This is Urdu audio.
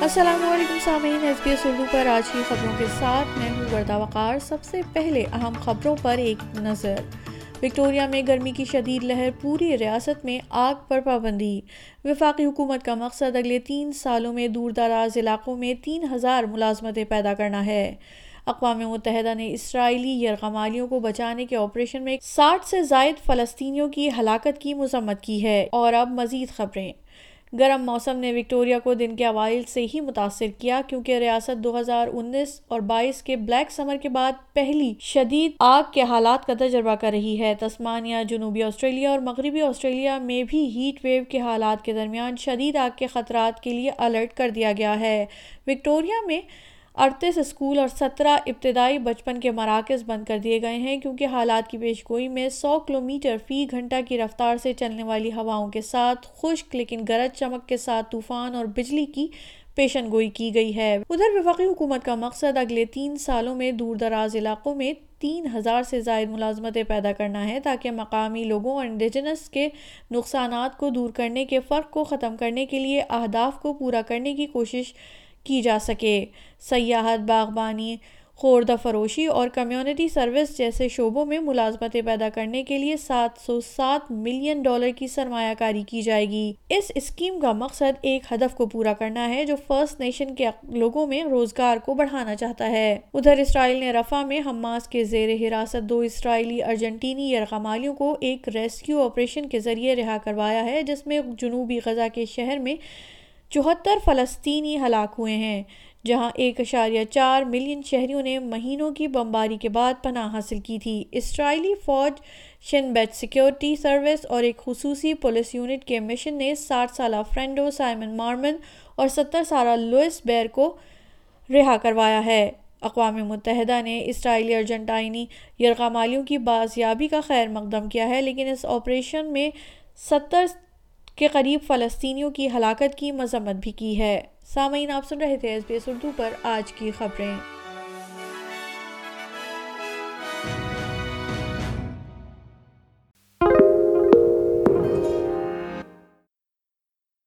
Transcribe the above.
السلام علیکم سامعین ایس بی ایس اردو پر آج کی خبروں کے ساتھ میں ہوں وردہ وقار۔ سب سے پہلے اہم خبروں پر ایک نظر۔ وکٹوریا میں گرمی کی شدید لہر پوری ریاست میں آگ پر پابندی۔ وفاقی حکومت کا مقصد اگلے تین سالوں میں دور دراز علاقوں میں تین ہزار ملازمتیں پیدا کرنا ہے۔ اقوام متحدہ نے اسرائیلی یرغمالیوں کو بچانے کے آپریشن میں ساٹھ سے زائد فلسطینیوں کی ہلاکت کی مذمت کی ہے۔ اور اب مزید خبریں۔ گرم موسم نے وکٹوریا کو دن کے اوائل سے ہی متاثر کیا، کیونکہ ریاست دو ہزار انیس اور بائیس کے بلیک سمر کے بعد پہلی شدید آگ کے حالات کا تجربہ کر رہی ہے۔ تسمانیہ، جنوبی آسٹریلیا اور مغربی آسٹریلیا میں بھی ہیٹ ویو کے حالات کے درمیان شدید آگ کے خطرات کے لیے الرٹ کر دیا گیا ہے۔ وکٹوریا میں اڑتیس اسکول اور سترہ ابتدائی بچپن کے مراکز بند کر دیے گئے ہیں کیونکہ حالات کی پیش گوئی میں سو کلومیٹر فی گھنٹہ کی رفتار سے چلنے والی ہواؤں کے ساتھ خشک لیکن گرج چمک کے ساتھ طوفان اور بجلی کی پیشن گوئی کی گئی ہے۔ ادھر وفاقی حکومت کا مقصد اگلے تین سالوں میں دور دراز علاقوں میں تین ہزار سے زائد ملازمتیں پیدا کرنا ہے تاکہ مقامی لوگوں اور انڈیجنس کے نقصانات کو دور کرنے کے فرق کو ختم کرنے کے لیے اہداف کو پورا کرنے کی کوشش کی جا سکے۔ سیاحت، باغبانی، خوردہ فروشی اور کمیونٹی سروس جیسے شعبوں میں ملازمتیں پیدا کرنے کے لیے سات سو سات ملین ڈالر کی سرمایہ کاری کی جائے گی۔ اس اسکیم کا مقصد ایک ہدف کو پورا کرنا ہے جو فرسٹ نیشن کے لوگوں میں روزگار کو بڑھانا چاہتا ہے۔ ادھر اسرائیل نے رفع میں حماس کے زیر حراست دو اسرائیلی، ارجنٹینی، یرغمالیوں کو ایک ریسکیو آپریشن کے ذریعے رہا کروایا ہے، جس میں جنوبی غزہ کے شہر میں چوہتر فلسطینی ہلاک ہوئے ہیں، جہاں ایک اشاریہ چار ملین شہریوں نے مہینوں کی بمباری کے بعد پناہ حاصل کی تھی۔ اسرائیلی فوج شن بیٹ سیکیورٹی سروس اور ایک خصوصی پولیس یونٹ کے مشن نے ساٹھ سالہ فرینڈو سائمن مارمن اور ستر سالہ لوئس بیر کو رہا کروایا ہے۔ اقوام متحدہ نے اسرائیلی ارجنٹائنی یرغمالیوں کی بازیابی کا خیر مقدم کیا ہے، لیکن اس آپریشن میں ستر کے قریب فلسطینیوں کی ہلاکت کی مذمت بھی کی ہے۔ سامعین، آپ سن رہے تھے ایس بی ایس اردو پر آج کی خبریں۔